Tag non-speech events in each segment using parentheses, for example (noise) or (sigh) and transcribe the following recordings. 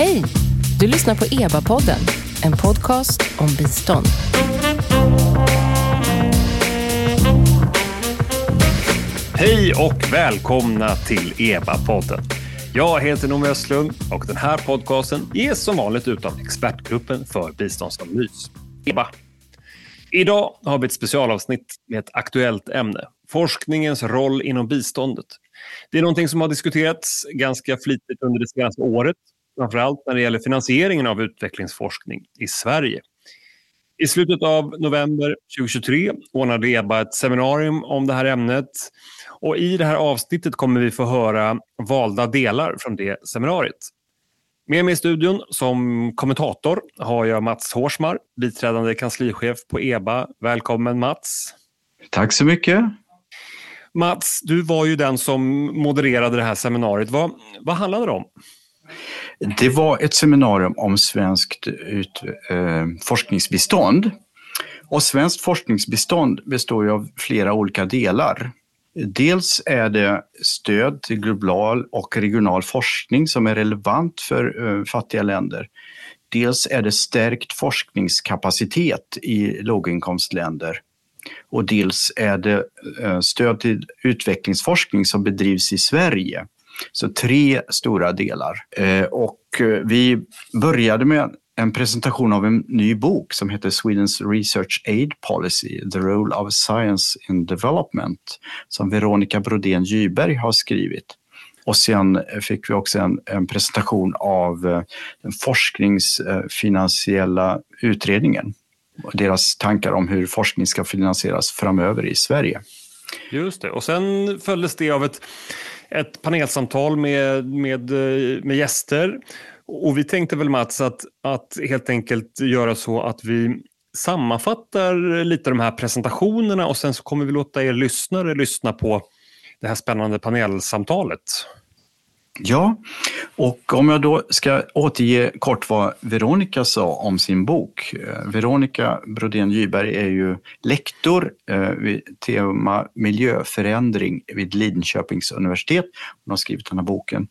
Hej! Du lyssnar på EBA-podden, en podcast om bistånd. Hej och välkomna till EBA-podden. Jag heter Noomi Östlund och den här podcasten ges som vanligt ut av Expertgruppen för biståndsanalys, EBA. Idag har vi ett specialavsnitt med ett aktuellt ämne, forskningens roll inom biståndet. Det är någonting som har diskuterats ganska flitigt under det senaste året, framförallt när det gäller finansieringen av utvecklingsforskning i Sverige. I slutet av november 2023 ordnade EBA ett seminarium om det här ämnet och i det här avsnittet kommer vi få höra valda delar från det seminariet. Med mig i studion som kommentator har jag Mats Hårsmar, biträdande kanslichef på EBA. Välkommen Mats! Tack så mycket! Mats, du var ju den som modererade det här seminariet. Vad, vad handlade det om? Det var ett seminarium om svenskt ut, eh, forskningsbistånd. Och svenskt forskningsbistånd består ju av flera olika delar. Dels är det stöd till global och regional forskning som är relevant för eh, fattiga länder. Dels är det stärkt forskningskapacitet i låginkomstländer. Och dels är det eh, stöd till utvecklingsforskning som bedrivs i Sverige. Så tre stora delar. Eh, och eh, vi började med en presentation av en ny bok som heter Swedens Research Aid Policy, The Role of Science in Development, som Veronica Brodén Gyberg har skrivit. Och sen eh, fick vi också en, en presentation av den forskningsfinansiella utredningen och deras tankar om hur forskning ska finansieras framöver i Sverige. Just det, och sen följdes det av ett, ett panelsamtal med, med, eh, med gäster och vi tänkte väl Mats att, att helt enkelt göra så att vi sammanfattar lite de här presentationerna och sen så kommer vi låta er lyssnare lyssna på det här spännande panelsamtalet. Ja, och om jag då ska återge kort vad Veronica sa om sin bok. Eh, Veronica Brodén Gyberg är ju lektor eh, vid tema miljöförändring vid Linköpings universitet. Hon har skrivit den här boken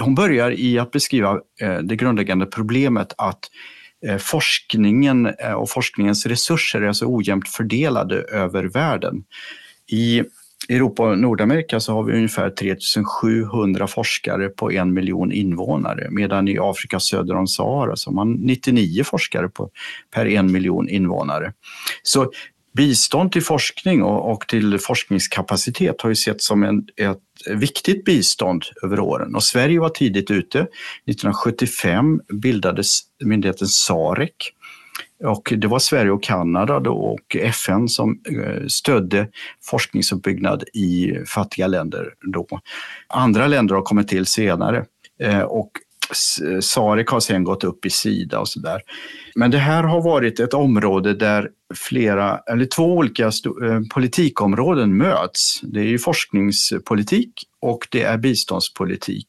hon börjar i att beskriva eh, det grundläggande problemet att forskningen och forskningens resurser är så ojämnt fördelade över världen. I Europa och Nordamerika så har vi ungefär 3700 forskare på en miljon invånare medan i Afrika söder om Sahara så har man 99 forskare på, per en miljon invånare. Så bistånd till forskning och, och till forskningskapacitet har ju sett som en, ett viktigt bistånd över åren och Sverige var tidigt ute. 1975 bildades myndigheten SAREC och det var Sverige och Kanada då och FN som eh, stödde forskningsuppbyggnad i fattiga länder då. Andra länder har kommit till senare eh, och Sarek har sen gått upp i Sida och sådär. Men det här har varit ett område där flera, eller två olika eh, politikområden möts. Det är ju forskningspolitik och det är biståndspolitik.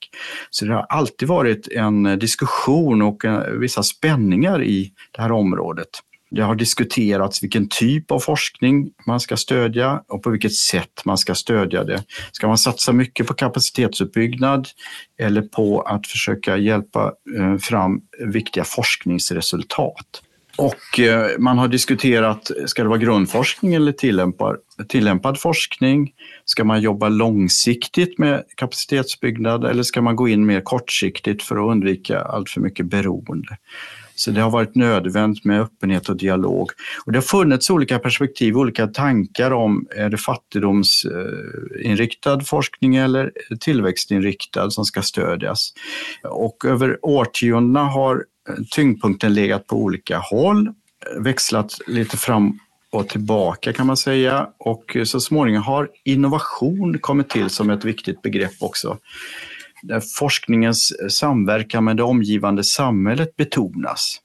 Så det har alltid varit en diskussion och eh, vissa spänningar i det här området. Det har diskuterats vilken typ av forskning man ska stödja och på vilket sätt man ska stödja det. Ska man satsa mycket på kapacitetsuppbyggnad eller på att försöka hjälpa eh, fram viktiga forskningsresultat? Och eh, man har diskuterat, ska det vara grundforskning eller tillämpad, tillämpad forskning? Ska man jobba långsiktigt med kapacitetsbyggnad eller ska man gå in mer kortsiktigt för att undvika allt för mycket beroende? Så det har varit nödvändigt med öppenhet och dialog. Och det har funnits olika perspektiv, olika tankar om är det fattigdomsinriktad forskning eller tillväxtinriktad som ska stödjas. Och över årtiondena har tyngdpunkten legat på olika håll, växlat lite fram och tillbaka kan man säga och så småningom har innovation kommit till som ett viktigt begrepp också där forskningens eh, samverkan med det omgivande samhället betonas.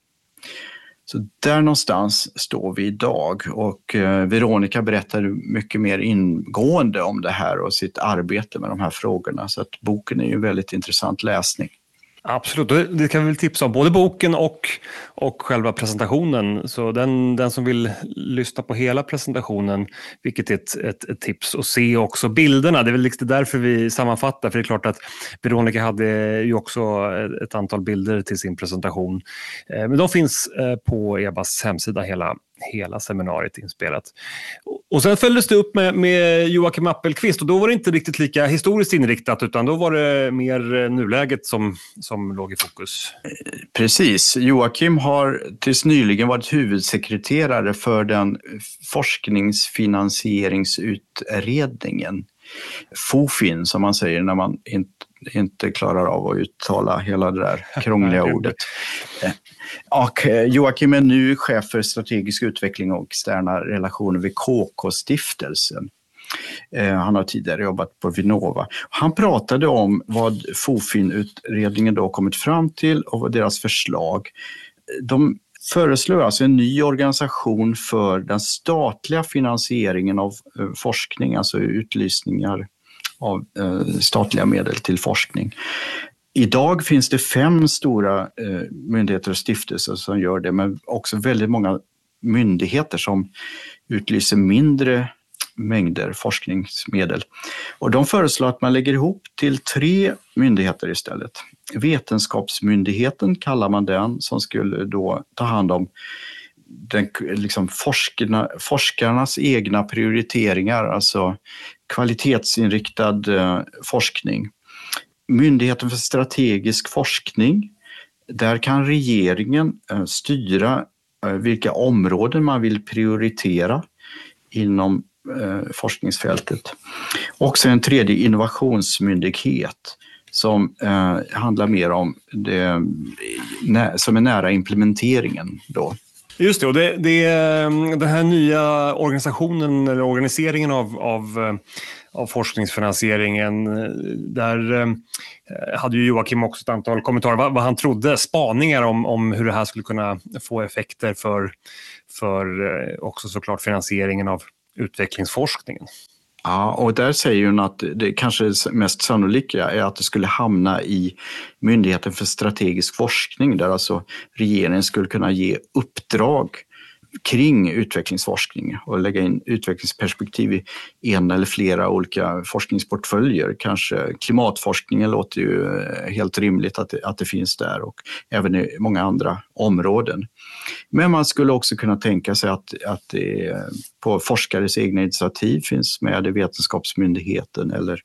Så där någonstans står vi idag och eh, Veronica berättade mycket mer ingående om det här och sitt arbete med de här frågorna så att boken är ju en väldigt intressant läsning. Absolut, det kan vi väl tipsa om. Både boken och, och själva presentationen. Så den, den som vill lyssna på hela presentationen, vilket är ett, ett, ett tips, och se också bilderna. Det är väl liksom därför vi sammanfattar, för det är klart att Veronica hade ju också ett antal bilder till sin presentation. Eh, men de finns eh, på EBAs hemsida, hela hela seminariet inspelat. Och sen följdes det upp med, med Joakim Appelqvist och då var det inte riktigt lika historiskt inriktat utan då var det mer eh, nuläget som, som låg i fokus. Precis. Joakim har tills nyligen varit huvudsekreterare för den forskningsfinansieringsutredningen. FOFIN som man säger när man inte, klarar av att uttala hela det där (laughs) krångliga ordet. Och eh, Joakim är nu chef för strategisk utveckling och externa relationer vid KK-stiftelsen. Eh, han har tidigare jobbat på Vinnova. Han pratade om vad FOFIN-utredningen då kommit fram till och deras förslag. De föreslår alltså en ny organisation för den statliga finansieringen av eh, forskning, alltså utlysningar av eh, statliga medel till forskning. Idag finns det fem stora eh, myndigheter och stiftelser som gör det, men också väldigt många myndigheter som utlyser mindre mängder forskningsmedel. Och de föreslår att man lägger ihop till tre myndigheter istället. Vetenskapsmyndigheten kallar man den, som skulle då ta hand om den, liksom forskarna, forskarnas egna prioriteringar, alltså kvalitetsinriktad eh, forskning. Myndigheten för strategisk forskning. Där kan regeringen eh, styra eh, vilka områden man vill prioritera inom forskningsfältet. Också en tredje innovationsmyndighet som handlar mer om det som är nära implementeringen. Då. Just det, och det, det, ehm, den här nya organisationen eller organiseringen av, av eh, av forskningsfinansieringen. Eh, där ehm, eh, hade ju Joakim också ett antal kommentarer vad, vad han trodde, spaningar om, om hur det här skulle kunna få effekter för, för också såklart finansieringen av utvecklingsforskningen. Ja, och där säger hon att det kanske mest sannolika är att det skulle hamna i Myndigheten för strategisk forskning där alltså regeringen skulle kunna ge uppdrag kring utvecklingsforskning och lägga in utvecklingsperspektiv i en eller flera olika forskningsportföljer. Kanske klimatforskningen låter ju helt rimligt att det, att det finns där och även i många andra områden. Men man skulle också kunna tänka sig att, att det på forskares egna initiativ finns med i Vetenskapsmyndigheten eller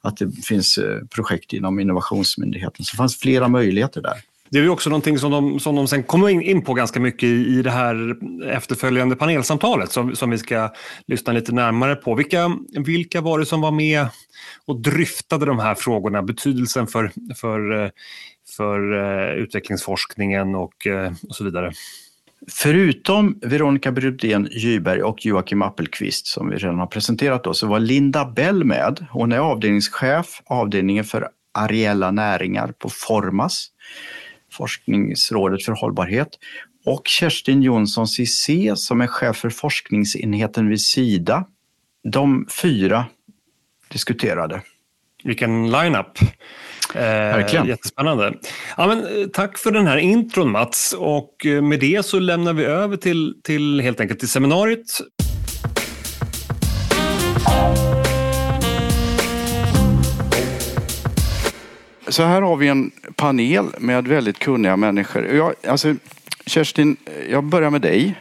att det finns eh, projekt inom Innovationsmyndigheten. Så det fanns flera möjligheter där. Det är ju också någonting som de, som de sen kommer in på ganska mycket i, det här efterföljande panelsamtalet som, som vi ska lyssna lite närmare på. Vilka, vilka var det som var med och dryftade de här frågorna? Betydelsen för, för, eh, för eh, utvecklingsforskningen och, och så vidare. Förutom Veronica Brudén Gyberg och Joakim Appelqvist som vi redan har presenterat då, så var Linda Bell med. Hon är avdelningschef, avdelningen för areella näringar på Formas. Forskningsrådet för hållbarhet och Kerstin Jonsson Cissé som är chef för forskningsenheten vid Sida. De fyra diskuterade. Vilken line-up! Eh, jättespännande. Ja, men, eh, tack för den här intron Mats och eh, med det så lämnar vi över till, till helt enkelt till seminariet. Så här har vi en panel med väldigt kunniga människor. Jag, alltså, Kerstin, jag börjar med dig.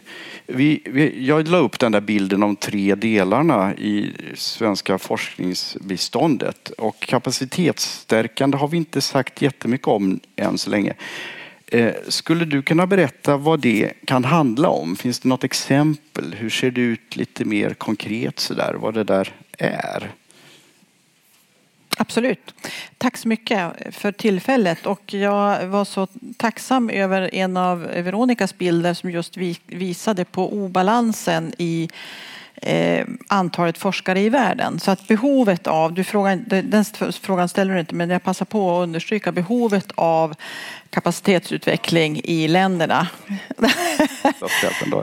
Vi, vi, jag la upp den där bilden om tre delarna i svenska forskningsbiståndet och kapacitetsstärkande har vi inte sagt jättemycket om än så länge. Eh, skulle du kunna berätta vad det kan handla om? Finns det något exempel? Hur ser det ut lite mer konkret sådär, vad det där är? Absolut. Tack så mycket för tillfället och jag var så tacksam över en av Veronicas bilder som just visade på obalansen i eh, antalet forskare i världen. Så att behovet av, du frågar, den frågan ställer du inte men jag passar på att understryka behovet av kapacitetsutveckling i länderna.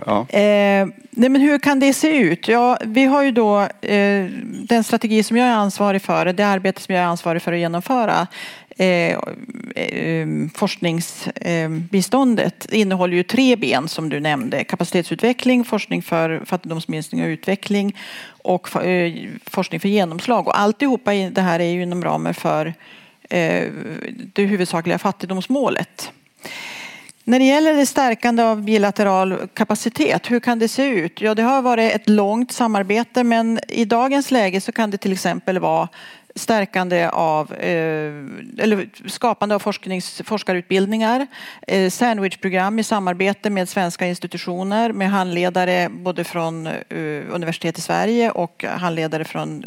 ja. (laughs) eh, nej men hur kan det se ut? Ja, vi har ju då eh, den strategi som jag är ansvarig för, det arbete som jag är ansvarig för att genomföra eh, eh, um, forskningsbiståndet eh, innehåller ju tre ben som du nämnde. Kapacitetsutveckling, forskning för fattigdomsminskning och utveckling och eh, forskning för genomslag. Och alltihopa det här är ju inom ramen för eh, det huvudsakliga fattigdomsmålet. När det gäller det stärkande av bilateral kapacitet, hur kan det se ut? Ja, det har varit ett långt samarbete men i dagens läge så kan det till exempel vara stärkande av, eh, eller skapande av forsknings, forskarutbildningar, eh, sandwichprogram i samarbete med svenska institutioner med handledare både från eh, universitet i Sverige och handledare från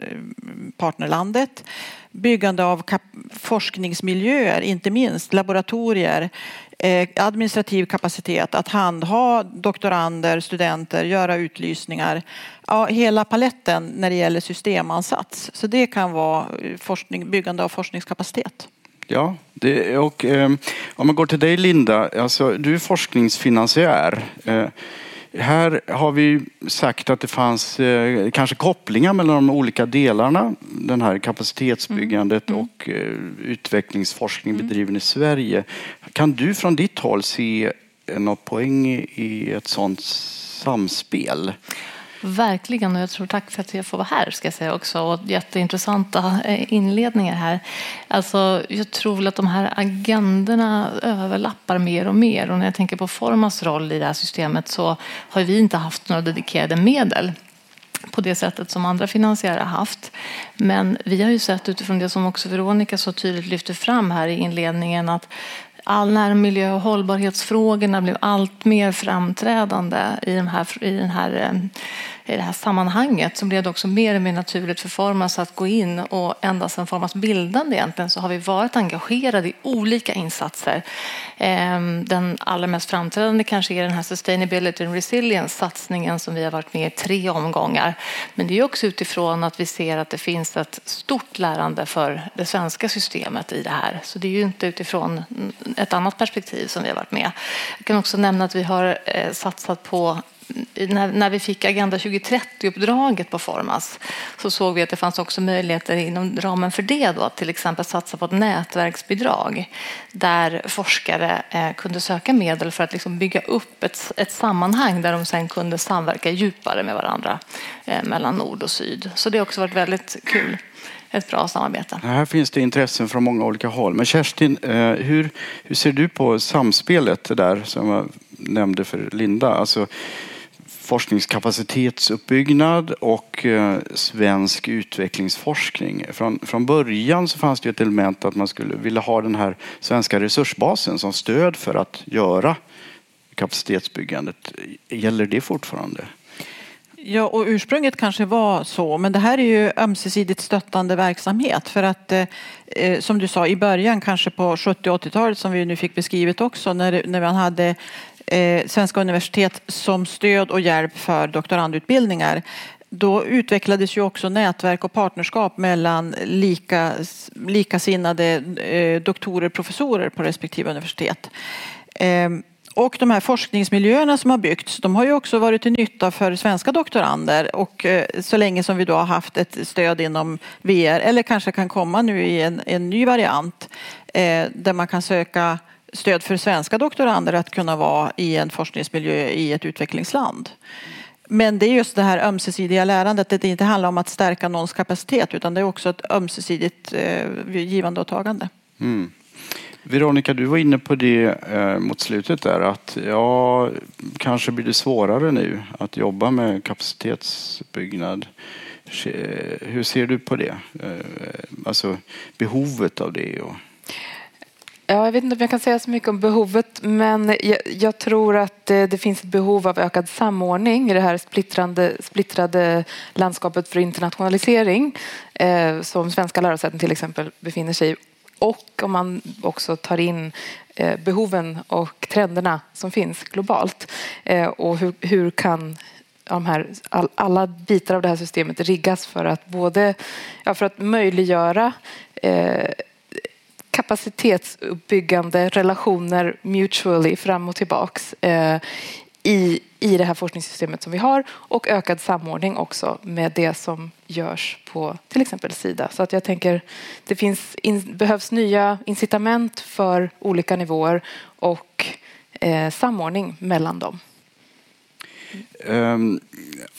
partnerlandet. Byggande av forskningsmiljöer, inte minst laboratorier, Eh, administrativ kapacitet att handha doktorander, studenter, göra utlysningar ja, hela paletten när det gäller systemansats. Så det kan vara eh, forskning, byggande av forskningskapacitet. Ja, det, och eh, om man går till dig Linda, alltså, du är forskningsfinansiär. Eh, här har vi sagt att det fanns eh, kanske kopplingar mellan de olika delarna. Den här kapacitetsbyggandet mm. Och eh, utvecklingsforskning mm. bedriven i Sverige. Kan du från ditt håll se någon poäng i ett sådant samspel? Verkligen och jag tror tack för att jag får vara här ska jag säga också och jätteintressanta eh, inledningar här. Alltså, jag tror att de här agendorna överlappar mer och mer och när jag tänker på Formas roll i det här systemet så har vi inte haft några dedikerade medel på det sättet som andra finansiärer har haft. Men vi har ju sett utifrån det som också Veronica så tydligt lyfter fram här i inledningen att all närmiljö och hållbarhetsfrågorna blev allt mer framträdande i, den här, i den här eh, i det här sammanhanget så blev det också mer och mer naturligt för Formas att gå in och ända sedan Formas bildande egentligen så har vi varit engagerade i olika insatser. Ehm, den allra mest framträdande kanske är den här Sustainability and Resilience satsningen som vi har varit med i tre omgångar. Men det är också utifrån att vi ser att det finns ett stort lärande för det svenska systemet i det här. Så det är ju inte utifrån ett annat perspektiv som vi har varit med. Jag kan också nämna att vi har eh, satsat på när, när vi fick Agenda 2030-uppdraget på Formas så såg vi att det fanns också möjligheter inom ramen för det då, att till exempel satsa på ett nätverksbidrag där forskare eh, kunde söka medel för att liksom bygga upp ett, ett sammanhang där de sen kunde samverka djupare med varandra eh, mellan nord och syd. Så det har också varit väldigt kul ett bra samarbete. Här finns det intressen från många olika håll. Men Kerstin, eh, hur, hur ser du på samspelet där som jag nämnde för Linda? Alltså, forskningskapacitetsuppbyggnad och eh, svensk utvecklingsforskning. Från, från början så fanns det ett element att man skulle vilja ha den här svenska resursbasen som stöd för att göra kapacitetsbyggandet. Gäller det fortfarande? Ja, och ursprunget kanske var så, men det här är ju ömsesidigt stöttande verksamhet för att eh, eh som du sa i början, kanske på 70 80-talet som vi nu fick beskrivet också, när, när man hade eh, svenska universitet som stöd och hjälp för doktorandutbildningar då utvecklades ju också nätverk och partnerskap mellan lika, likasinnade eh, doktorer och professorer på respektive universitet. Eh, och de här forskningsmiljöerna som har byggts, de har ju också varit till nytta för svenska doktorander och eh, så länge som vi då har haft ett stöd inom VR eller kanske kan komma nu i en, en ny variant eh, där man kan söka stöd för svenska doktorander att kunna vara i en forskningsmiljö i ett utvecklingsland. Men det är just det här ömsesidiga lärandet, det inte handlar om att stärka någons kapacitet utan det är också ett ömsesidigt eh, givande och tagande. Mm. Veronica, du var inne på det eh, mot slutet där att ja, kanske blir det svårare nu att jobba med kapacitetsbyggnad. Eh, hur ser du på det? Eh, alltså behovet av det? Och... Ja, jag vet inte om jag kan säga så mycket om behovet men jag, jag tror att det, det, finns ett behov av ökad samordning i det här splittrande, splittrade landskapet för internationalisering eh, som svenska lärosäten till exempel befinner sig i. Och om man också tar in eh, behoven och trenderna som finns globalt eh, och hur, hur kan de här, all, alla bitar av det här systemet riggas för att både ja, för att möjliggöra eh, kapacitetsuppbyggande relationer mutually fram och tillbaks eh, i, i det här forskningssystemet som vi har och ökad samordning också med det som görs på till exempel Sida. Så att jag tänker det finns, in, behövs nya incitament för olika nivåer och eh, samordning mellan dem. Um,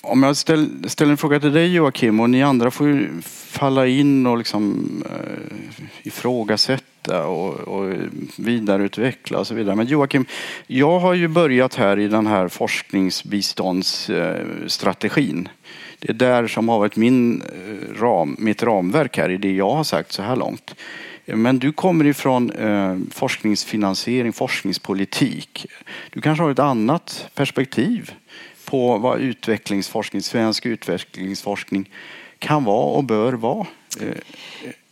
om jag ställer, ställer en fråga till dig Joakim och ni andra får ju falla in och liksom uh, ifrågasätta och, och vidareutveckla och så vidare. Men Joakim, jag har ju börjat här i den här forskningsbiståndsstrategin. Det är där som har varit min eh, ram, mitt ramverk här i det jag har sagt så här långt. Men du kommer ifrån eh, forskningsfinansiering, forskningspolitik. Du kanske har ett annat perspektiv på vad utvecklingsforskning, svensk utvecklingsforskning kan vara och bör vara.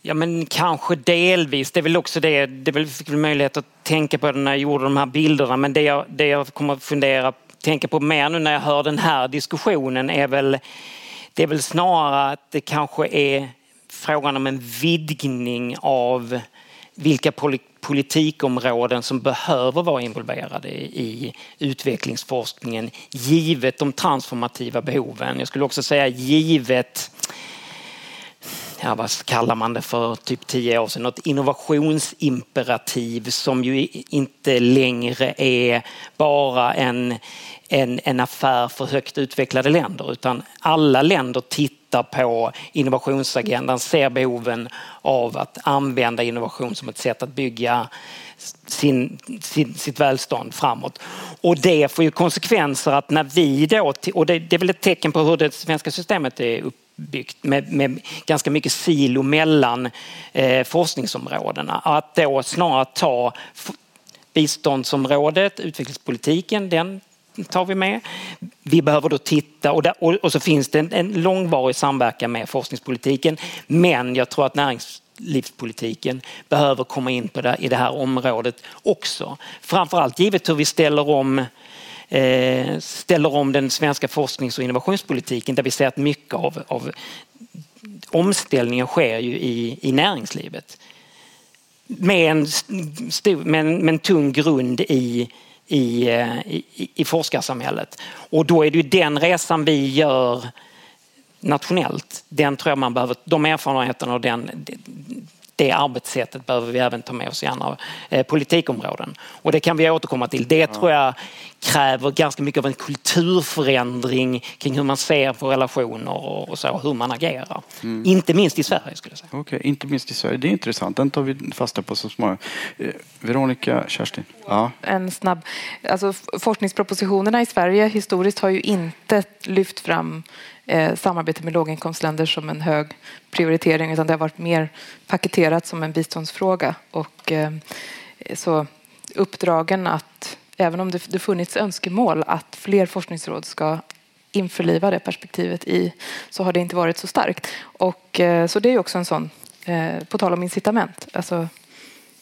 Ja men kanske delvis. Det är väl också det, det fick väl möjlighet att tänka på det när jag gjorde de här bilderna men det jag, det jag kommer att fundera, tänka på mer nu när jag hör den här diskussionen är väl, det är väl snarare att det kanske är frågan om en vidgning av vilka politikområden som behöver vara involverade i utvecklingsforskningen givet de transformativa behoven. Jag skulle också säga givet ja, vad kallar man det för typ tio år sedan, något innovationsimperativ som ju inte längre är bara en, en, en affär för högt utvecklade länder utan alla länder tittar på innovationsagendan, ser behoven av att använda innovation som ett sätt att bygga sin, sin, sitt välstånd framåt. Och det får ju konsekvenser att när vi då, och det, det är väl ett tecken på hur det svenska systemet är upp byggt med, med ganska mycket silo mellan eh, forskningsområdena. Att då snarare ta biståndsområdet, utvecklingspolitiken, den tar vi med. Vi behöver då titta och, där, och, och, så finns det en, en långvarig samverkan med forskningspolitiken. Men jag tror att näringslivspolitiken behöver komma in på det, i det här området också. Framförallt givet hur vi ställer om Eh, ställer om den svenska forsknings och innovationspolitiken där vi ser att mycket av, av omställningen sker ju i, i näringslivet. Med en, stor, med, en, med en tung grund i, Eh, i, i, i forskarsamhället. Och då är det ju den resan vi gör nationellt. Den tror jag man behöver, de erfarenheterna och den, det arbetssättet behöver vi även ta med oss i andra eh, politikområden. Och det kan vi återkomma till. Det tror jag kräver ganska mycket av en kulturförändring kring hur man ser på relationer och så, hur man agerar. Mm. Inte minst i Sverige skulle jag säga. Okej, okay, inte minst i Sverige. Det är intressant. Den tar vi fasta på så småningom. Eh, Veronica, Kerstin? Ja. En snabb... Alltså, forskningspropositionerna i Sverige historiskt har ju inte lyft fram eh, samarbete med låginkomstländer som en hög prioritering utan det har varit mer paketerat som en biståndsfråga. Och, eh, så uppdragen att, även om det, det funnits önskemål att fler forskningsråd ska införliva det perspektivet i så har det inte varit så starkt. Och, eh, så det är också en sån, eh, på tal om incitament. Alltså,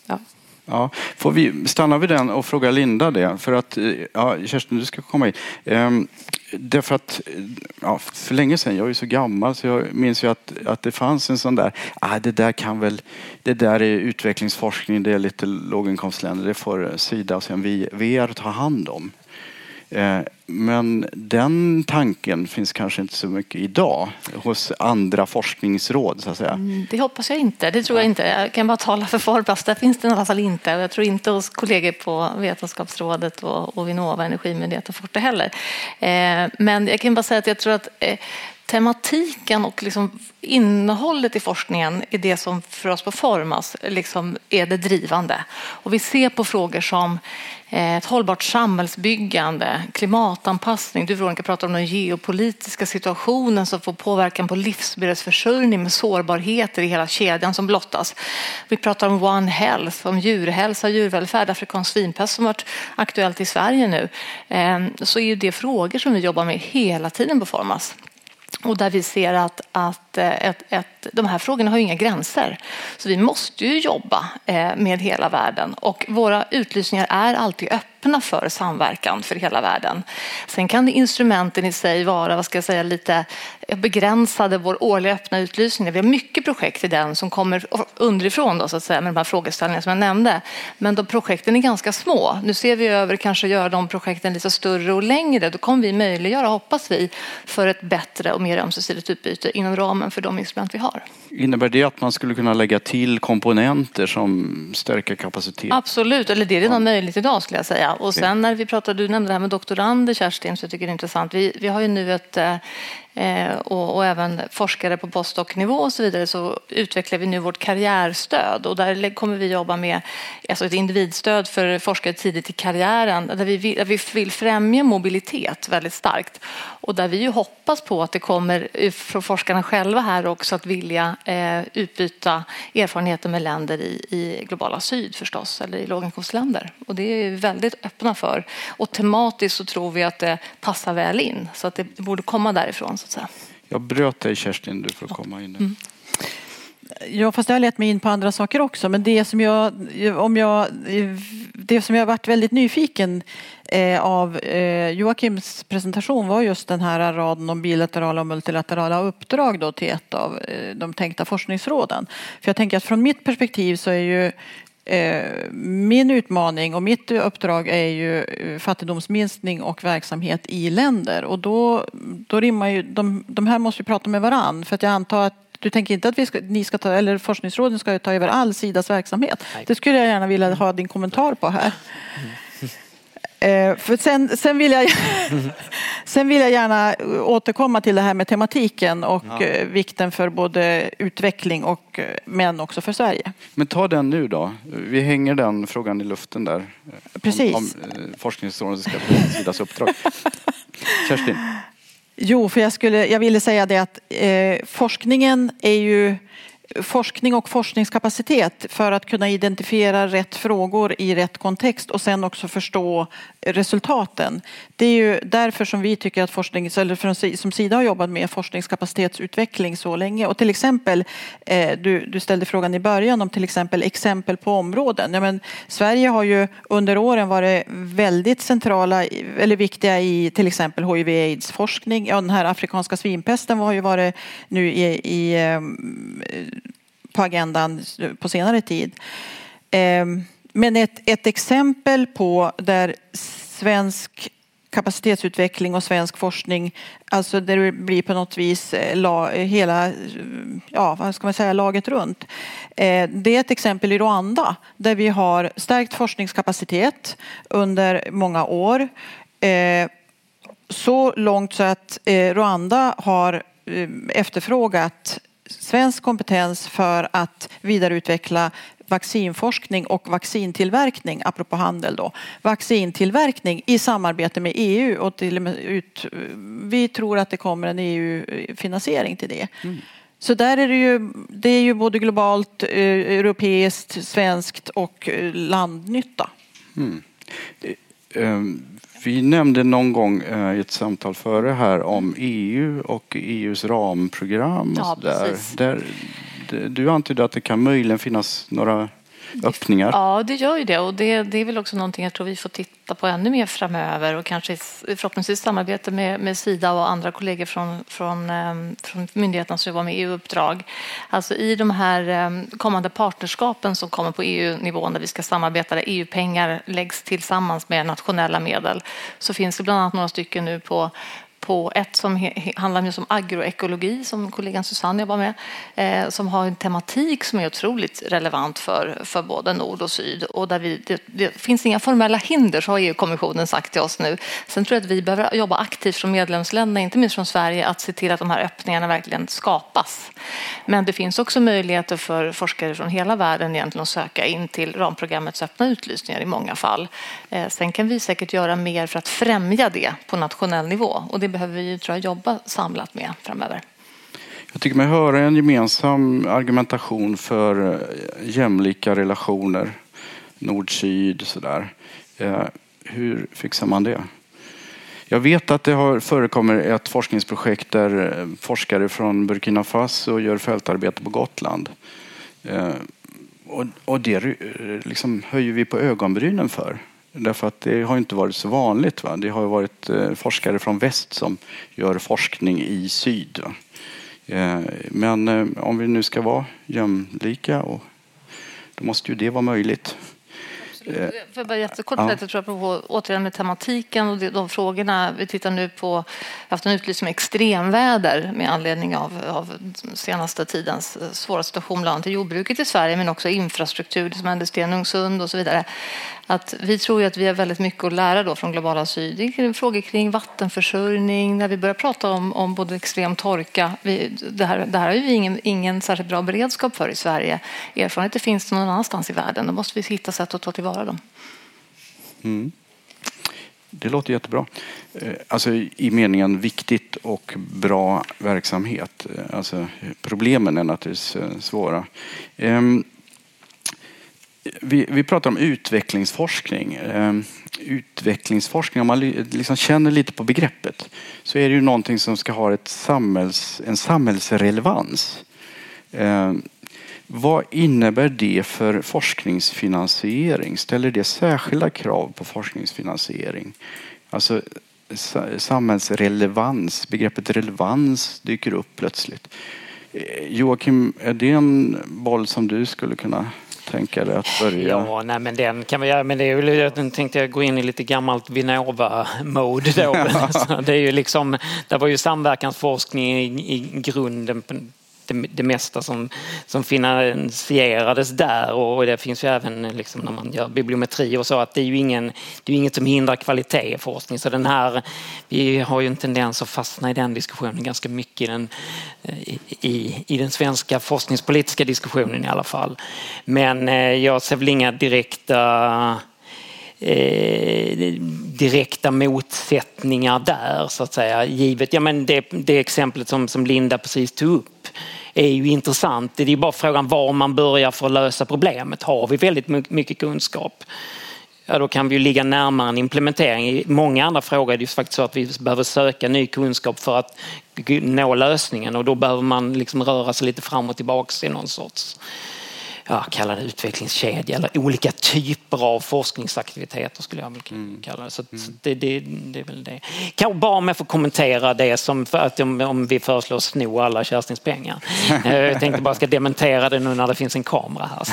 ja. Ja, får vi stanna vid den och fråga Linda det? För att, eh, ja, Kerstin, du ska komma in. Ehm, därför att, eh, ja, för länge sedan, jag är ju så gammal så jag minns ju att, att det fanns en sån där, ah, det där kan väl, det där är utvecklingsforskning, det är lite låginkomstländer, det får Sida och sen VR ta hand om. Eh, men den tanken finns kanske inte så mycket idag hos andra forskningsråd så att säga. Mm, det hoppas jag inte. Det tror jag inte. Jag kan bara tala för Forplast. Där finns det i alla fall inte. Jag tror inte hos kollegor på Vetenskapsrådet och Vinnova, Energimyndigheten och Forte heller. Eh, men jag kan bara säga att jag tror att eh, tematiken och liksom innehållet i forskningen är det som för oss på Formas liksom är det drivande. Och vi ser på frågor som eh, ett hållbart samhällsbyggande, klimatanpassning. Du Veronica pratar om den geopolitiska situationen som får påverkan på livsmedelsförsörjning med sårbarheter i hela kedjan som blottas. Vi pratar om One Health, om djurhälsa, djurvälfärd, afrikansk svinpest som varit aktuellt i Sverige nu. Eh, så är det frågor som vi jobbar med hela tiden på Formas. Och där vi ser att, att eh, ett, ett, de här frågorna har inga gränser. Så vi måste ju jobba eh, med hela världen och våra utlysningar är alltid öppna för samverkan för hela världen. Sen kan instrumenten i sig vara vad ska jag säga, lite begränsade, vår årliga öppna utlysning. Vi har mycket projekt i den som kommer underifrån då, så att säga, med de här frågeställningarna som jag nämnde. Men de projekten är ganska små. Nu ser vi över kanske göra de projekten lite större och längre. Då kommer vi möjliggöra, hoppas vi, för ett bättre och mer ömsesidigt utbyte inom ramen för de instrument vi har. Innebär det att man skulle kunna lägga till komponenter som stärker kapacitet? Absolut, eller det är redan ja. möjligt idag skulle jag säga. Och sen när vi pratade, du nämnde det här med doktorander Kerstin, så jag tycker det är intressant. Vi, vi har ju nu ett eh, Eh, och, och, även forskare på postdoc-nivå och så vidare så utvecklar vi nu vårt karriärstöd. Och där kommer vi jobba med alltså ett individstöd för forskare tidigt i karriären där vi vill, där vi vill främja mobilitet väldigt starkt. Och där vi ju hoppas på att det kommer från forskarna själva här också att vilja eh, utbyta erfarenheter med länder i, i globala syd förstås eller i låginkomstländer. Och det är vi väldigt öppna för. Och tematiskt så tror vi att det passar väl in så att det borde komma därifrån så att säga. Jag bröt dig Kerstin, du får komma in. Mm. Ja, fast jag har lett mig in på andra saker också. Men det som jag, om jag, det som jag varit väldigt nyfiken eh, av eh, Joakims presentation var just den här raden om bilaterala och multilaterala uppdrag då till ett av eh, de tänkta forskningsråden. För jag tänker att från mitt perspektiv så är ju min utmaning och mitt uppdrag är ju eh, fattigdomsminskning och verksamhet i länder och då, då rimmar ju, de, de här måste ju prata med varann för att jag antar att du tänker inte att vi ska, ni ska ta, eller forskningsråden ska ta över all Sidas verksamhet? Det skulle jag gärna vilja ha din kommentar på här. Eh, för sen, sen, vill jag, (laughs) sen vill jag gärna återkomma till det här med tematiken och ja. Eh, vikten för både utveckling och eh, men också för Sverige. Men ta den nu då. Vi hänger den frågan i luften där. Precis. Om, om forskningsrådet ska Sidas uppdrag. (laughs) Kerstin? Jo, för jag, skulle, jag ville säga det att forskningen är ju forskning och forskningskapacitet för att kunna identifiera rätt frågor i rätt kontext och sen också förstå resultaten. Det är ju därför som vi tycker att forskning, eller som Sida har jobbat med forskningskapacitetsutveckling så länge. Och till exempel, eh, du, du ställde frågan i början om till exempel exempel på områden. Ja, men Sverige har ju under åren varit väldigt centrala eller viktiga i till exempel hiv-aids forskning. Ja, den här afrikanska svinpesten har ju varit nu i, i ehm, på agendan på senare tid. Ehm, men ett, ett exempel på där svensk kapacitetsutveckling och svensk forskning, alltså där det blir på något vis eh, la, hela, ja vad ska man säga, laget runt. Ehm, det är ett exempel i Rwanda där vi har stärkt forskningskapacitet under många år. Ehm, så långt så att eh, Rwanda har eh, efterfrågat svensk kompetens för att vidareutveckla vaccinforskning och vaccintillverkning, apropå handel då. Vaccintillverkning i samarbete med EU och till och med ut, vi tror att det kommer en EU-finansiering till det. Mm. Så där är det ju, det är ju både globalt, eh, europeiskt, svenskt och eh, landnytta. Mm. Vi nämnde någon gång eh, i ett samtal före här om EU och EUs ramprogram. Och ja, där, där, du antydde att det kan möjligen finnas några öppningar. Ja, det gör ju det och det, det är väl också någonting jag tror vi får titta på ännu mer framöver och kanske förhoppningsvis samarbete med, med Sida och andra kollegor från, från, ehm, från myndigheterna som jobbar med EU-uppdrag. Alltså i de här ehm, kommande partnerskapen som kommer på EU-nivå där vi ska samarbeta där EU-pengar läggs tillsammans med nationella medel så finns det bland annat några stycken nu på på ett som handlar om agroekologi som kollegan Susanne jobbar med eh, som har en tematik som är otroligt relevant för, för både nord och syd och där vi, det, det finns inga formella hinder så har EU-kommissionen sagt till oss nu. Sen tror jag att vi behöver jobba aktivt från medlemsländerna, inte minst från Sverige, att se till att de här öppningarna verkligen skapas. Men det finns också möjligheter för forskare från hela världen egentligen att söka in till ramprogrammets öppna utlysningar i många fall. Eh, sen kan vi säkert göra mer för att främja det på nationell nivå och det behöver vi tror jag, jobba samlat med framöver. Jag tycker mig höra en gemensam argumentation för eh, jämlika relationer, nord-syd sådär. Eh, hur fixar man det? Jag vet att det har förekommer ett forskningsprojekt där eh, forskare från Burkina Faso gör fältarbete på Gotland. Och, det liksom höjer vi på ögonbrynen för. Därför att det har inte varit så vanligt. Va? Det har varit forskare från väst som gör forskning i syd. Va? Men om vi nu ska vara jämlika, och, då måste ju det vara möjligt. Eh, för bara jättekort, ja. jag tror apropå återigen med tematiken och de frågorna. Vi tittar nu på, vi har haft en utlysning med extremväder med anledning av, av senaste tidens eh, svåra situation bland annat i jordbruket i Sverige men också infrastruktur, det som hände i Stenungsund och så vidare att vi tror ju att vi har väldigt mycket att lära då från globala syd. Det är frågor kring vattenförsörjning, när vi börjar prata om, om både extrem torka. Vi, det, här, det här har vi ingen, ingen särskilt bra beredskap för i Sverige. Erfarenheter finns det någon annanstans i världen. Då måste vi hitta sätt att ta tillvara dem. Mm. Det låter jättebra. Eh, alltså i meningen viktigt och bra verksamhet. Eh, alltså, problemen är naturligtvis eh, svåra. Ehm, vi, vi pratar om utvecklingsforskning. Ehm, utvecklingsforskning, om man liksom känner lite på begreppet, så är det ju någonting som ska ha ett samhälls, en samhällsrelevans. Ehm, vad innebär det för forskningsfinansiering? Ställer det särskilda krav på forskningsfinansiering? Alltså samhällsrelevans, begreppet relevans dyker upp plötsligt. Eh, Joakim, är det en boll som du skulle kunna tänka dig att börja? Ja, nej, men den kan vi göra. Men det är väl, jag tänkte jag gå in i lite gammalt Vinnova-mode då. (laughs) det är ju liksom, det var ju samverkansforskning i, i grunden det, det mesta som, som finansierades där och det finns ju även liksom när man gör bibliometri och så att det är ju ingen, det är inget som hindrar kvalitet i forskning. Så den här, vi har ju en tendens att fastna i den diskussionen ganska mycket i den, eh, i, i, i den svenska forskningspolitiska diskussionen i alla fall. Men eh, jag ser väl inga direkta Eh, direkta motsättningar där så att säga. Givet ja, men det, det exemplet som, som Linda precis tog upp är ju intressant. Det är ju bara frågan var man börjar för att lösa problemet. Har vi väldigt mycket kunskap? Ja, då kan vi ju ligga närmare en implementering. I många andra frågor är det ju faktiskt så att vi behöver söka ny kunskap för att nå lösningen och då behöver man liksom röra sig lite fram och tillbaka i någon sorts ja, kalla det utvecklingskedja eller olika typer av forskningsaktiviteter skulle jag vilja mm. kalla det. Så, mm. så det, det, det, är väl det. Kanske bara om jag får kommentera det som för att om, om vi föreslår att sno alla Kerstins pengar. (laughs) Eh, jag tänkte bara ska dementera det nu när det finns en kamera här.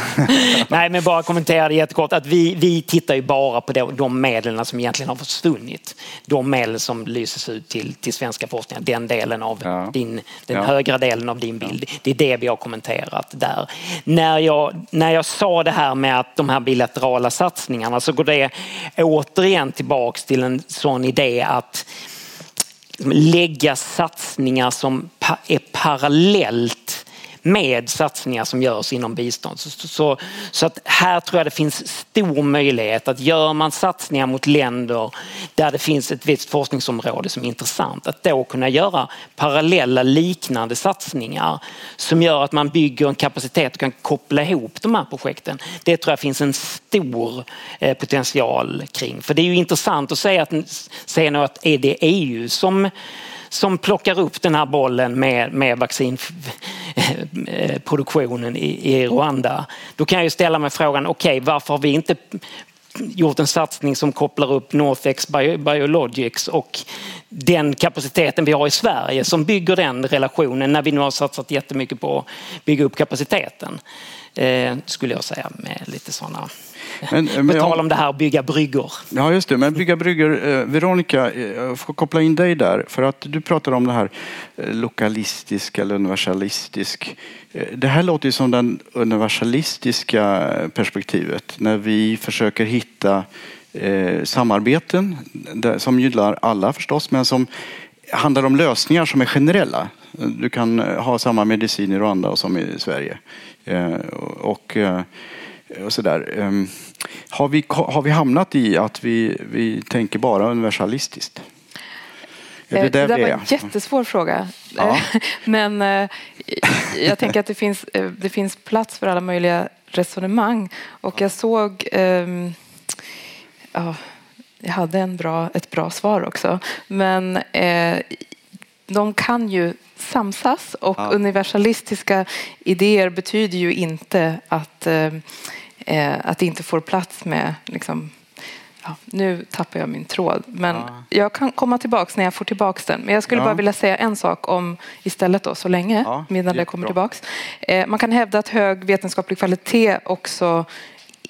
(laughs) Nej men bara kommentera det jättekort att vi, vi tittar ju bara på de, de medlen som egentligen har försvunnit. De medel som lyses ut till, till svenska forskningar, den delen av ja. din, den ja. högra delen av din bild. Det är det vi har kommenterat där. När jag när jag sa det här med att de här bilaterala satsningarna så går det återigen tillbaks till en sån idé att lägga satsningar som är parallellt med satsningar som görs inom bistånd. Så, så, så, att här tror jag det finns stor möjlighet att gör man satsningar mot länder där det finns ett visst forskningsområde som är intressant, att då kunna göra parallella liknande satsningar som gör att man bygger en kapacitet och kan koppla ihop de här projekten. Det tror jag finns en stor eh, potential kring. För det är ju intressant att säga att, säga att är det EU som som plockar upp den här bollen med, med vaccinproduktionen i, i Rwanda. Då kan jag ju ställa mig frågan, okej okay, varför har vi inte gjort en satsning som kopplar upp Northex Biologics och den kapaciteten vi har i Sverige som bygger den relationen när vi nu har satsat jättemycket på att bygga upp kapaciteten. Eh, skulle jag säga med lite sådana men, men På tal om det här bygga bryggor. Ja, just det. Men bygga bryggor. Eh, Veronica, eh, jag får koppla in dig där. För att du pratar om det här eh, lokalistisk eller universalistisk. Det här låter ju som det universalistiska perspektivet. När vi försöker hitta eh, samarbeten som gynnar alla förstås, men som handlar om lösningar som är generella. Du kan ha samma medicin i Rwanda som i Sverige. Eh, och, och sådär. Ehm, har vi, har vi hamnat i att vi, vi tänker bara universalistiskt? Är det, eh, det där var en jättesvår fråga. Ja. (laughs) Men eh, jag tänker att det finns, eh, det finns plats för alla möjliga resonemang. Och jag såg... Um, ja, jag hade en bra, ett bra svar också. Men eh, de kan ju samsas och ja. universalistiska idéer betyder ju inte att, eh, eh, att det inte får plats med liksom, Ja, nu tappar jag min tråd, men ja. jag kan komma tillbaks när jag får tillbaks den. Men jag skulle ja. bara vilja säga en sak om istället då, så länge, ja, medan jag kommer tillbaks. Eh, man kan hävda att hög vetenskaplig kvalitet också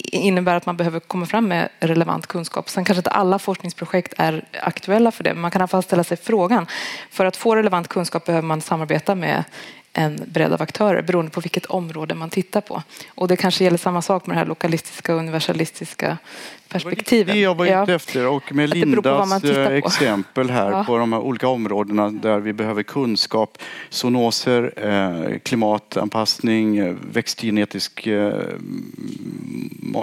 innebär att man behöver komma fram med relevant kunskap. Sen kanske inte alla forskningsprojekt är aktuella för det, men man kan i alla fall ställa sig frågan. För att få relevant kunskap behöver man samarbeta med en bredd av aktörer beroende på vilket område man tittar på. Och det kanske gäller samma sak med det här lokalistiska och universalistiska perspektivet. Det var det jag var ute efter och med Lindas eh, exempel här ja. på de här olika områdena där vi behöver kunskap, zoonoser, eh, klimatanpassning, eh, växtgenetisk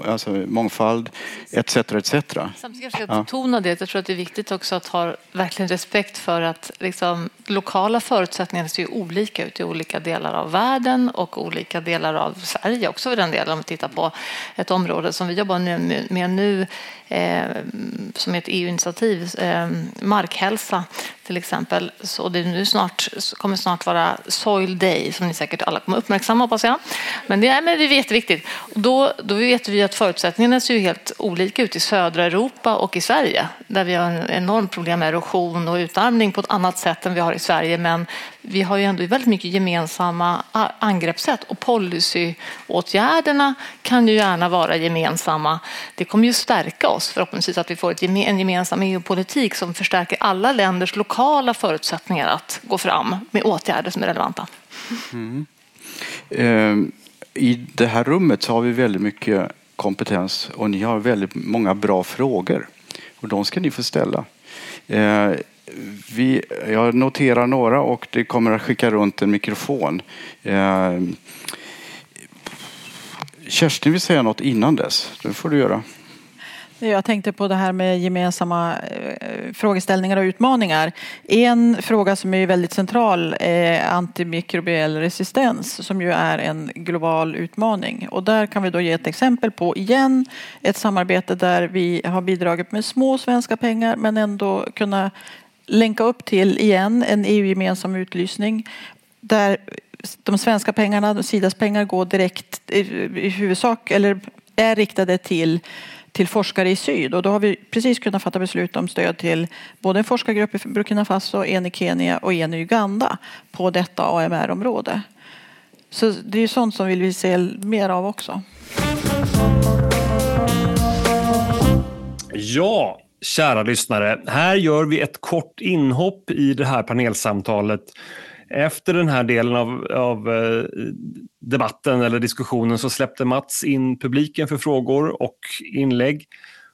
alltså mångfald etc. etc. Samtidigt ska jag betona det, jag tror att det är viktigt också att ha verkligen respekt för att liksom, lokala förutsättningar ser olika ut i olika olika delar av världen och olika delar av Sverige också för den delen om vi tittar på ett område som vi jobbar med nu eh, som är ett EU-initiativ, eh, markhälsa till exempel. Så det nu snart, kommer snart vara Soil Day som ni säkert alla kommer uppmärksamma hoppas jag. Men det, är, men det är jätteviktigt. Då, då vet vi att förutsättningarna ser ju helt olika ut i södra Europa och i Sverige där vi har en enormt problem med erosion och utarmning på ett annat sätt än vi har i Sverige. Men vi har ju ändå väldigt mycket gemensamma angreppssätt och policyåtgärderna kan ju gärna vara gemensamma. Det kommer ju stärka oss förhoppningsvis att vi får en gemensam EU-politik som förstärker alla länders lokala förutsättningar att gå fram med åtgärder som är relevanta. Mm. Ehm, I det här rummet så har vi väldigt mycket kompetens och ni har väldigt många bra frågor och de ska ni få ställa. Ehm, vi, jag noterar några och det kommer att skicka runt en mikrofon. Eh, Kerstin vill säga något innan dess. Det får du göra. Jag tänkte på det här med gemensamma eh, frågeställningar och utmaningar. En fråga som är väldigt central är antimikrobiell resistens som ju är en global utmaning. Och där kan vi då ge ett exempel på, igen, ett samarbete där vi har bidragit med små svenska pengar men ändå kunna länka upp till igen en EU-gemensam utlysning där de svenska pengarna, Sidas pengar, går direkt i huvudsak eller är riktade till till forskare i syd och då har vi precis kunnat fatta beslut om stöd till både en forskargrupp i Burkina Faso, en i Kenya och en i Uganda på detta AMR-område. Så det är sånt som vi vill se mer av också. Ja, Kära lyssnare, här gör vi ett kort inhopp i det här panelsamtalet. Efter den här delen av, av eh, debatten eller diskussionen så släppte Mats in publiken för frågor och inlägg.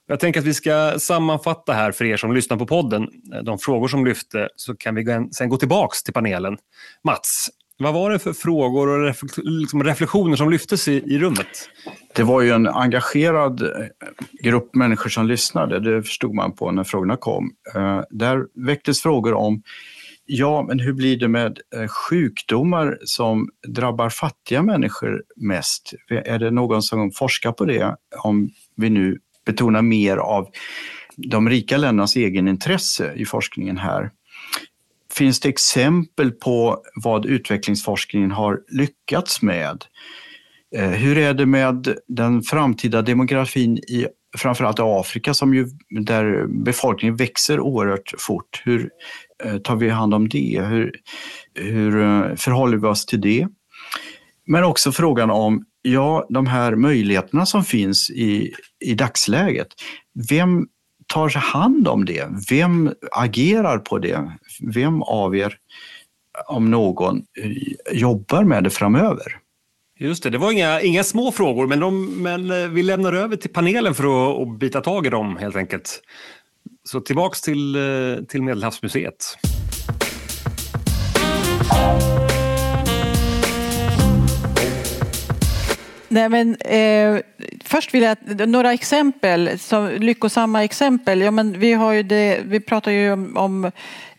Jag tänker att vi ska sammanfatta här för er som lyssnar på podden, de frågor som lyfte, så kan vi sen gå tillbaks till panelen. Mats, vad var det för frågor och liksom reflektioner som lyftes i, i rummet? Det var ju en engagerad eh, grupp människor som lyssnade, det förstod man på när frågorna kom. Eh, där väcktes frågor om Ja, men hur blir det med eh, sjukdomar som drabbar fattiga människor mest? Är det någon som forskar på det? Om vi nu betonar mer av de rika ländernas egenintresse i forskningen här. Finns det exempel på vad utvecklingsforskningen har lyckats med? Eh, hur är det med den framtida demografin i framförallt Afrika som ju, där befolkningen växer oerhört fort? Hur eh, tar vi hand om det? Hur, hur eh, förhåller vi oss till det? Men också frågan om ja, de här möjligheterna som finns i, i dagsläget. Vem tar hand om det? Vem agerar på det? Vem av er, om någon, jobbar med det framöver? Just det, det var inga, inga små frågor, men, de, men eh, vi lämnar över till panelen för att, att bita tag i dem helt enkelt. Så tillbaks till, eh, till Medelhavsmuseet. Nej, men, eh, först vill jag, några exempel, så, lyckosamma exempel. Ja, men vi, har ju det, vi pratar ju om, om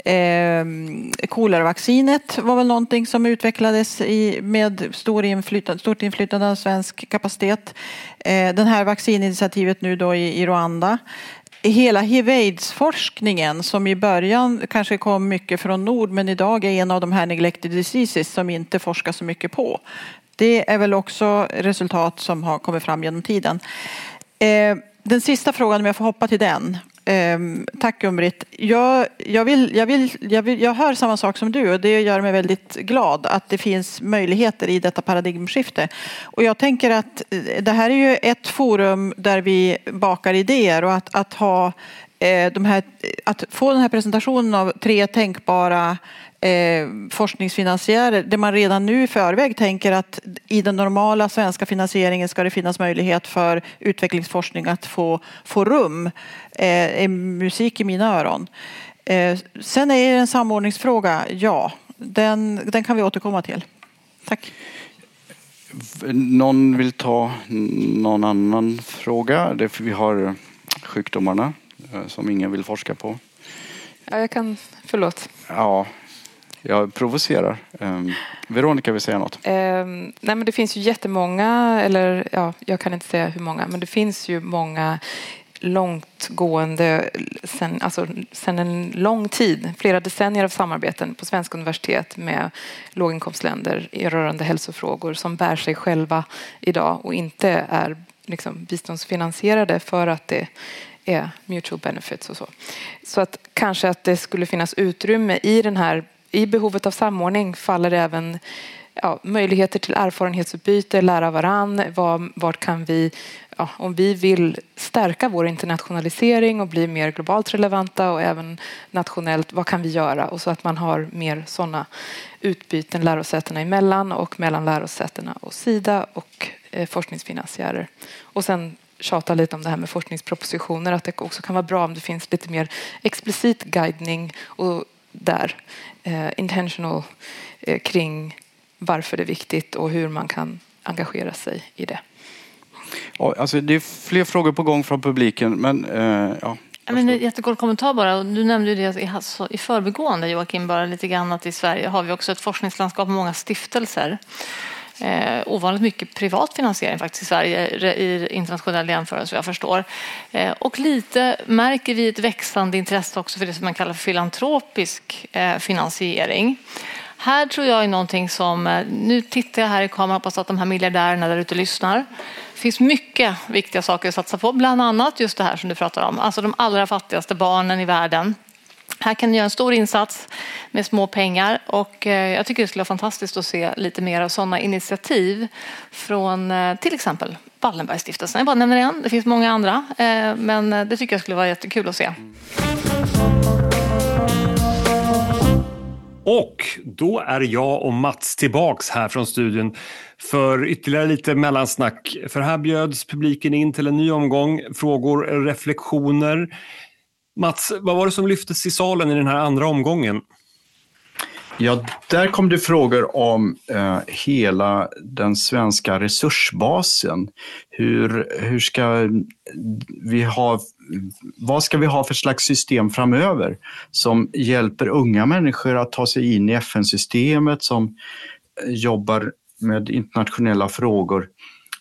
eh, koleravaccinet var väl någonting som utvecklades i, med stor inflytande, stort inflytande av svensk kapacitet. Eh, den här vaccininitiativet nu då i, i Rwanda hela hiv-aids-forskningen som i början kanske kom mycket från nord men idag är en av de här neglected diseases som inte forskas så mycket på. Det är väl också resultat som har kommit fram genom tiden. Eh, den sista frågan, om jag får hoppa till den. Eh, tack Umrit. Jag, jag, vill, jag, vill, jag, vill, jag hör samma sak som du och det gör mig väldigt glad att det finns möjligheter i detta paradigmskifte. Och jag tänker att eh, det här är ju ett forum där vi bakar idéer och att, att ha de här, att få den här presentationen av tre tänkbara eh, forskningsfinansiärer där man redan nu i förväg tänker att i den normala svenska finansieringen ska det finnas möjlighet för utvecklingsforskning att få, få rum. Eh, är musik i mina öron. Eh, sen är det en samordningsfråga, ja. Den, den kan vi återkomma till. Tack. Någon vill ta någon annan fråga? Vi har sjukdomarna eh, som ingen vill forska på. Ja, jag kan, förlåt. Ja, jag provocerar. Um, Veronica vill säga något. Um, nej men det finns ju jättemånga, eller ja, jag kan inte säga hur många, men det finns ju många långtgående, sen, alltså, sen en lång tid, flera decennier av samarbeten på svenska universitet med låginkomstländer rörande hälsofrågor som bär sig själva idag och inte är liksom, biståndsfinansierade för att det är mutual benefits och så. Så att kanske att det skulle finnas utrymme i den här i behovet av samordning faller även ja, möjligheter till erfarenhetsutbyte, lära varann. Vad, vart kan vi, ja, om vi vill stärka vår internationalisering och bli mer globalt relevanta och även nationellt, vad kan vi göra? Och så att man har mer sådana utbyten lärosätena emellan och mellan lärosätena och Sida och eh, forskningsfinansiärer. Och sen tjata lite om det här med forskningspropositioner, att det också kan vara bra om det finns lite mer explicit guidning och där eh, intentional eh, kring varför det är viktigt och hur man kan engagera sig i det. Ja, alltså det är fler frågor på gång från publiken, men eh, ja. Men en jättekort kommentar bara. Du nämnde det i förbigående Joakim, bara lite grann att i Sverige har vi också ett forskningslandskap med många stiftelser. Eh, ovanligt mycket privat finansiering faktiskt i Sverige i internationell jämförelse, jag förstår. Eh, och lite märker vi ett växande intresse också för det som man kallar för filantropisk eh, finansiering. Här tror jag är någonting som, eh, nu tittar jag här i kameran, hoppas att de här miljardärerna där ute lyssnar. Det finns mycket viktiga saker att satsa på, bland annat just det här som du pratar om, alltså de allra fattigaste barnen i världen. Här kan ni göra en stor insats med små pengar och eh, jag tycker det skulle vara fantastiskt att se lite mer av sådana initiativ från eh, till exempel Wallenbergstiftelsen. Jag bara nämner en, det finns många andra eh, men det tycker jag skulle vara jättekul att se. Och då är jag och Mats tillbaks här från studion för ytterligare lite mellansnack. För här bjöds publiken in till en ny omgång frågor, reflektioner. Mats, vad var det som lyftes i salen i den här andra omgången? Ja, där kom det frågor om eh, hela den svenska resursbasen. Hur, hur ska vi ha, vad ska vi ha för slags system framöver som hjälper unga människor att ta sig in i FN-systemet, som eh, jobbar med internationella frågor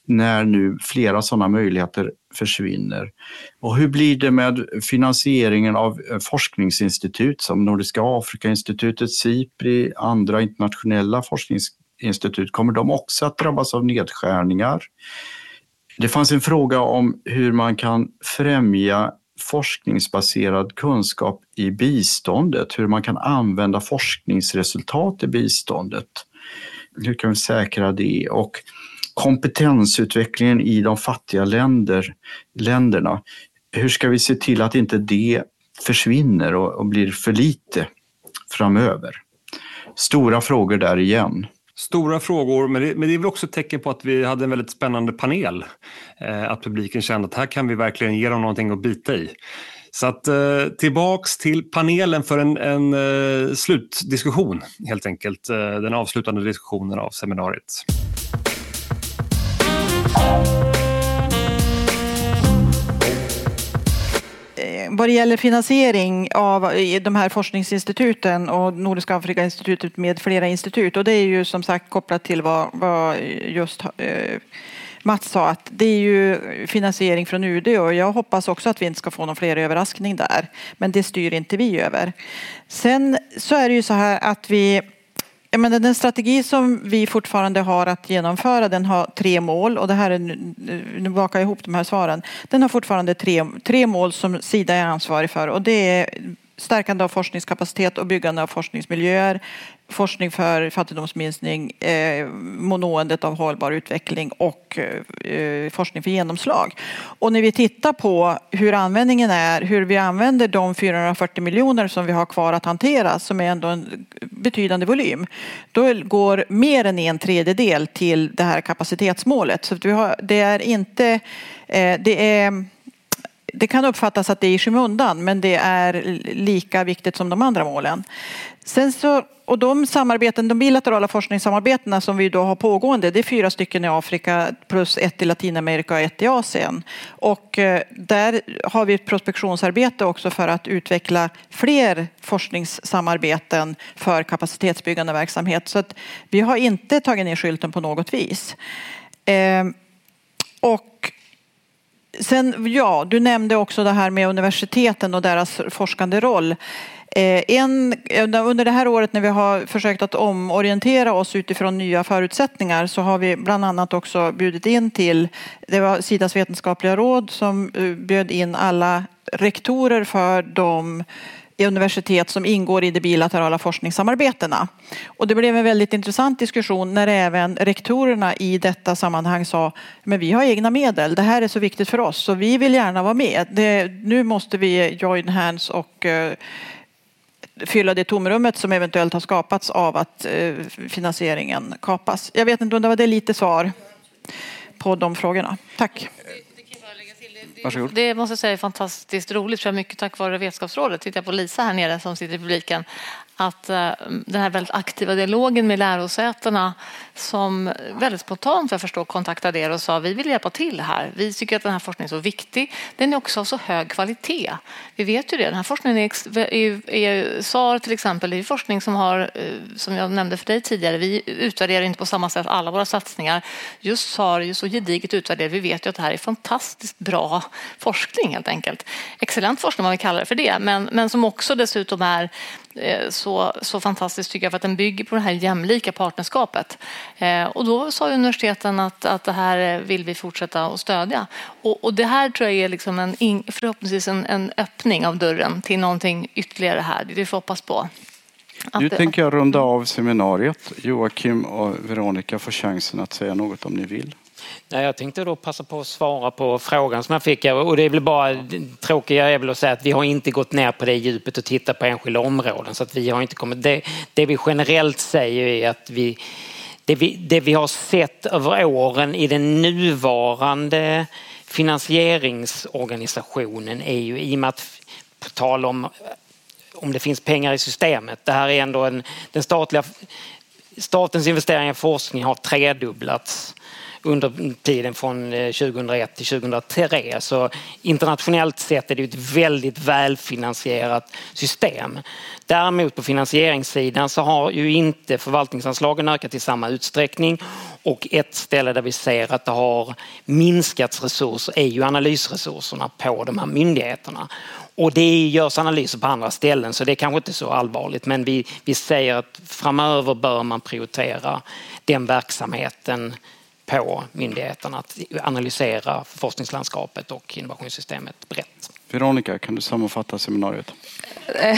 när nu flera sådana möjligheter försvinner. Och hur blir det med finansieringen av eh, forskningsinstitut som Nordiska Afrikainstitutet, SIPRI, andra internationella forskningsinstitut? Kommer de också att drabbas av nedskärningar? Det fanns en fråga om hur man kan främja forskningsbaserad kunskap i biståndet, hur man kan använda forskningsresultat i biståndet. Hur kan vi säkra det? Och kompetensutvecklingen i de fattiga länder, länderna. Hur ska vi se till att inte det försvinner och, och blir för lite framöver? Stora frågor där igen. Stora frågor, men det, men det är väl också ett tecken på att vi hade en väldigt spännande panel. Eh, att publiken kände att här kan vi verkligen ge dem någonting att bita i. Så att, eh, tillbaks till panelen för en, en eh, slutdiskussion helt enkelt. Eh, den avslutande diskussionen av seminariet. Vad det gäller finansiering av eh, de här forskningsinstituten och Nordiska Afrikainstitutet med flera institut och det är ju som sagt kopplat till vad, vad just eh, Mats sa att det är ju finansiering från UD och jag hoppas också att vi inte ska få någon fler överraskning där. Men det styr inte vi över. Sen så är det ju så här att vi jag menar, den strategi som vi fortfarande har att genomföra den har tre mål och det här är, nu bakar jag ihop de här svaren. Den har fortfarande tre, tre mål som Sida är ansvarig för och det är stärkande av forskningskapacitet och byggande av forskningsmiljöer, forskning för fattigdomsminskning, eh, av hållbar utveckling och eh, forskning för genomslag. Och när vi tittar på hur användningen är, hur vi använder de 440 miljoner som vi har kvar att hantera, som är ändå en betydande volym, då går mer än en tredjedel till det här kapacitetsmålet. Så vi har, det är inte, eh, det är det kan uppfattas att det är i skymundan men det är lika viktigt som de andra målen. Sen så, och de samarbeten, de bilaterala forskningssamarbetena som vi då har pågående, det är fyra stycken i Afrika plus ett i Latinamerika och ett i Asien. Och eh, där har vi ett prospektionsarbete också för att utveckla fler forskningssamarbeten för kapacitetsbyggande verksamhet. Så att vi har inte tagit ner skylten på något vis. Ehm, och Sen, ja, du nämnde också det här med universiteten och deras forskande roll. Eh, en, eh, under det här året när vi har försökt att omorientera oss utifrån nya förutsättningar så har vi bland annat också bjudit in till, det var Sidas vetenskapliga råd som eh, bjöd in alla rektorer för de universitet som ingår i de bilaterala forskningssamarbetena. Och det blev en väldigt intressant diskussion när även rektorerna i detta sammanhang sa men vi har egna medel, det här är så viktigt för oss så vi vill gärna vara med. Det, nu måste vi join hands och eh, fylla det tomrummet som eventuellt har skapats av att eh, finansieringen kapas. Jag vet inte om det var det lite svar på de frågorna. Tack. Varsågod. Det måste jag säga är fantastiskt roligt, för mycket tack vare Vetenskapsrådet. Tittar jag på Lisa här nere som sitter i publiken att eh, den här väldigt aktiva dialogen med lärosätena som väldigt spontant för jag förstår kontaktade er och sa vi vill hjälpa till här. Vi tycker att den här forskningen är så viktig. Den är också av så hög kvalitet. Vi vet ju det. Den här forskningen är, är, SAR till exempel, är forskning som har, eh, som jag nämnde för dig tidigare, vi utvärderar inte på samma sätt alla våra satsningar. Just SAR är ju så gediget utvärderat. Vi vet ju att det här är fantastiskt bra forskning helt enkelt. Excellent forskning om man vill kalla det för det, men, men som också dessutom är eh, så så, så fantastiskt tycker jag för att den bygger på det här jämlika partnerskapet. Eh, och då sa universiteten att, att det här vill vi fortsätta att stödja. Och, och det här tror jag är liksom en, förhoppningsvis en, en öppning av dörren till någonting ytterligare här. Det vi får hoppas på. nu tänker jag runda av seminariet. Joakim och Veronica får chansen att säga något om ni vill. Jag tänkte då passa på att svara på frågan som jag fick. Och det är väl bara tråkiga är väl att säga att vi har inte gått ner på det djupet och tittat på enskilda områden. Så att vi har inte kommit. Det, det vi generellt säger är att vi det vi, det vi har sett över åren i den nuvarande finansieringsorganisationen är ju i och med att, på tal om om det finns pengar i systemet. Det här är ändå en, den statliga, statens investeringar i forskning har tredubblats under tiden från eh, 2001 till 2003. Så internationellt sett är det ett väldigt välfinansierat system. Däremot på finansieringssidan så har ju inte förvaltningsanslagen ökat i samma utsträckning och ett ställe där vi ser att det har minskats resurser är ju analysresurserna på de här myndigheterna. Och det görs analyser på andra ställen så det är kanske inte så allvarligt men vi, vi säger att framöver bör man prioritera den verksamheten på myndigheterna att analysera forskningslandskapet och innovationssystemet brett. Veronica, kan du sammanfatta seminariet? (laughs)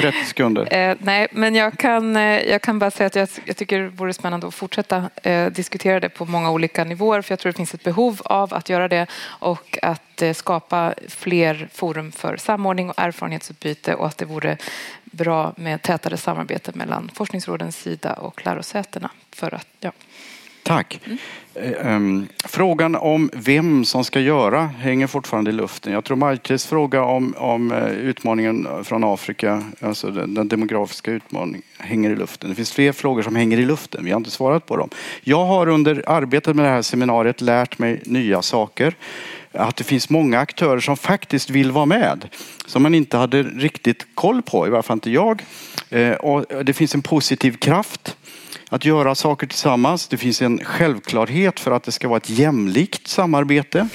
30 sekunder. Eh, nej, men jag kan, eh, jag kan bara säga att jag, jag tycker det vore spännande att fortsätta eh, diskutera det på många olika nivåer för jag tror det finns ett behov av att göra det och att eh, skapa fler forum för samordning och erfarenhetsutbyte och att det vore bra med tätare samarbete mellan forskningsrådens sida och lärosätena för att ja, Tack. Mm. Frågan om vem som ska göra hänger fortfarande i luften. Jag tror Majkes fråga om, om eh, utmaningen från Afrika, alltså den, den, demografiska utmaningen, hänger i luften. Det finns fler frågor som hänger i luften. Vi har inte svarat på dem. Jag har under arbetet med det här seminariet lärt mig nya saker. Att det finns många aktörer som faktiskt vill vara med. Som man inte hade riktigt koll på, i varje fall inte jag. Eh, och det finns en positiv kraft att göra saker tillsammans. Det finns en självklarhet för att det ska vara ett jämlikt samarbete.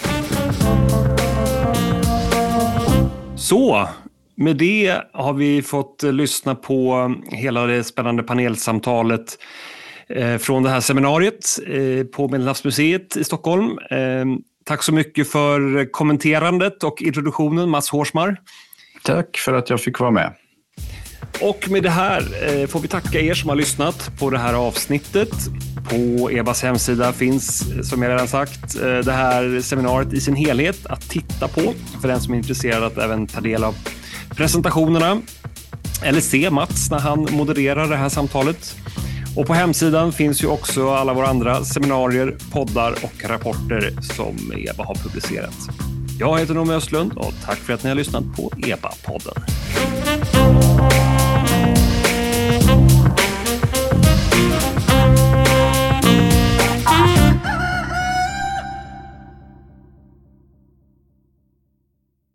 Så, med det har vi fått lyssna på hela det spännande panelsamtalet eh, från det här seminariet eh, på Medelhavsmuseet i Stockholm. Eh, tack så mycket för kommenterandet och introduktionen, Mats Hårsmar. Tack för att jag fick vara med. Och med det här eh, får vi tacka er som har lyssnat på det här avsnittet. På EBAs hemsida finns, eh, som jag redan sagt, eh, det här seminariet i sin helhet att titta på för den som är intresserad att även ta del av presentationerna eller se Mats när han modererar det här samtalet. Och på hemsidan finns ju också alla våra andra seminarier, poddar och rapporter som EBA har publicerat. Jag heter Noomi Östlund och tack för att ni har lyssnat på EBA-podden.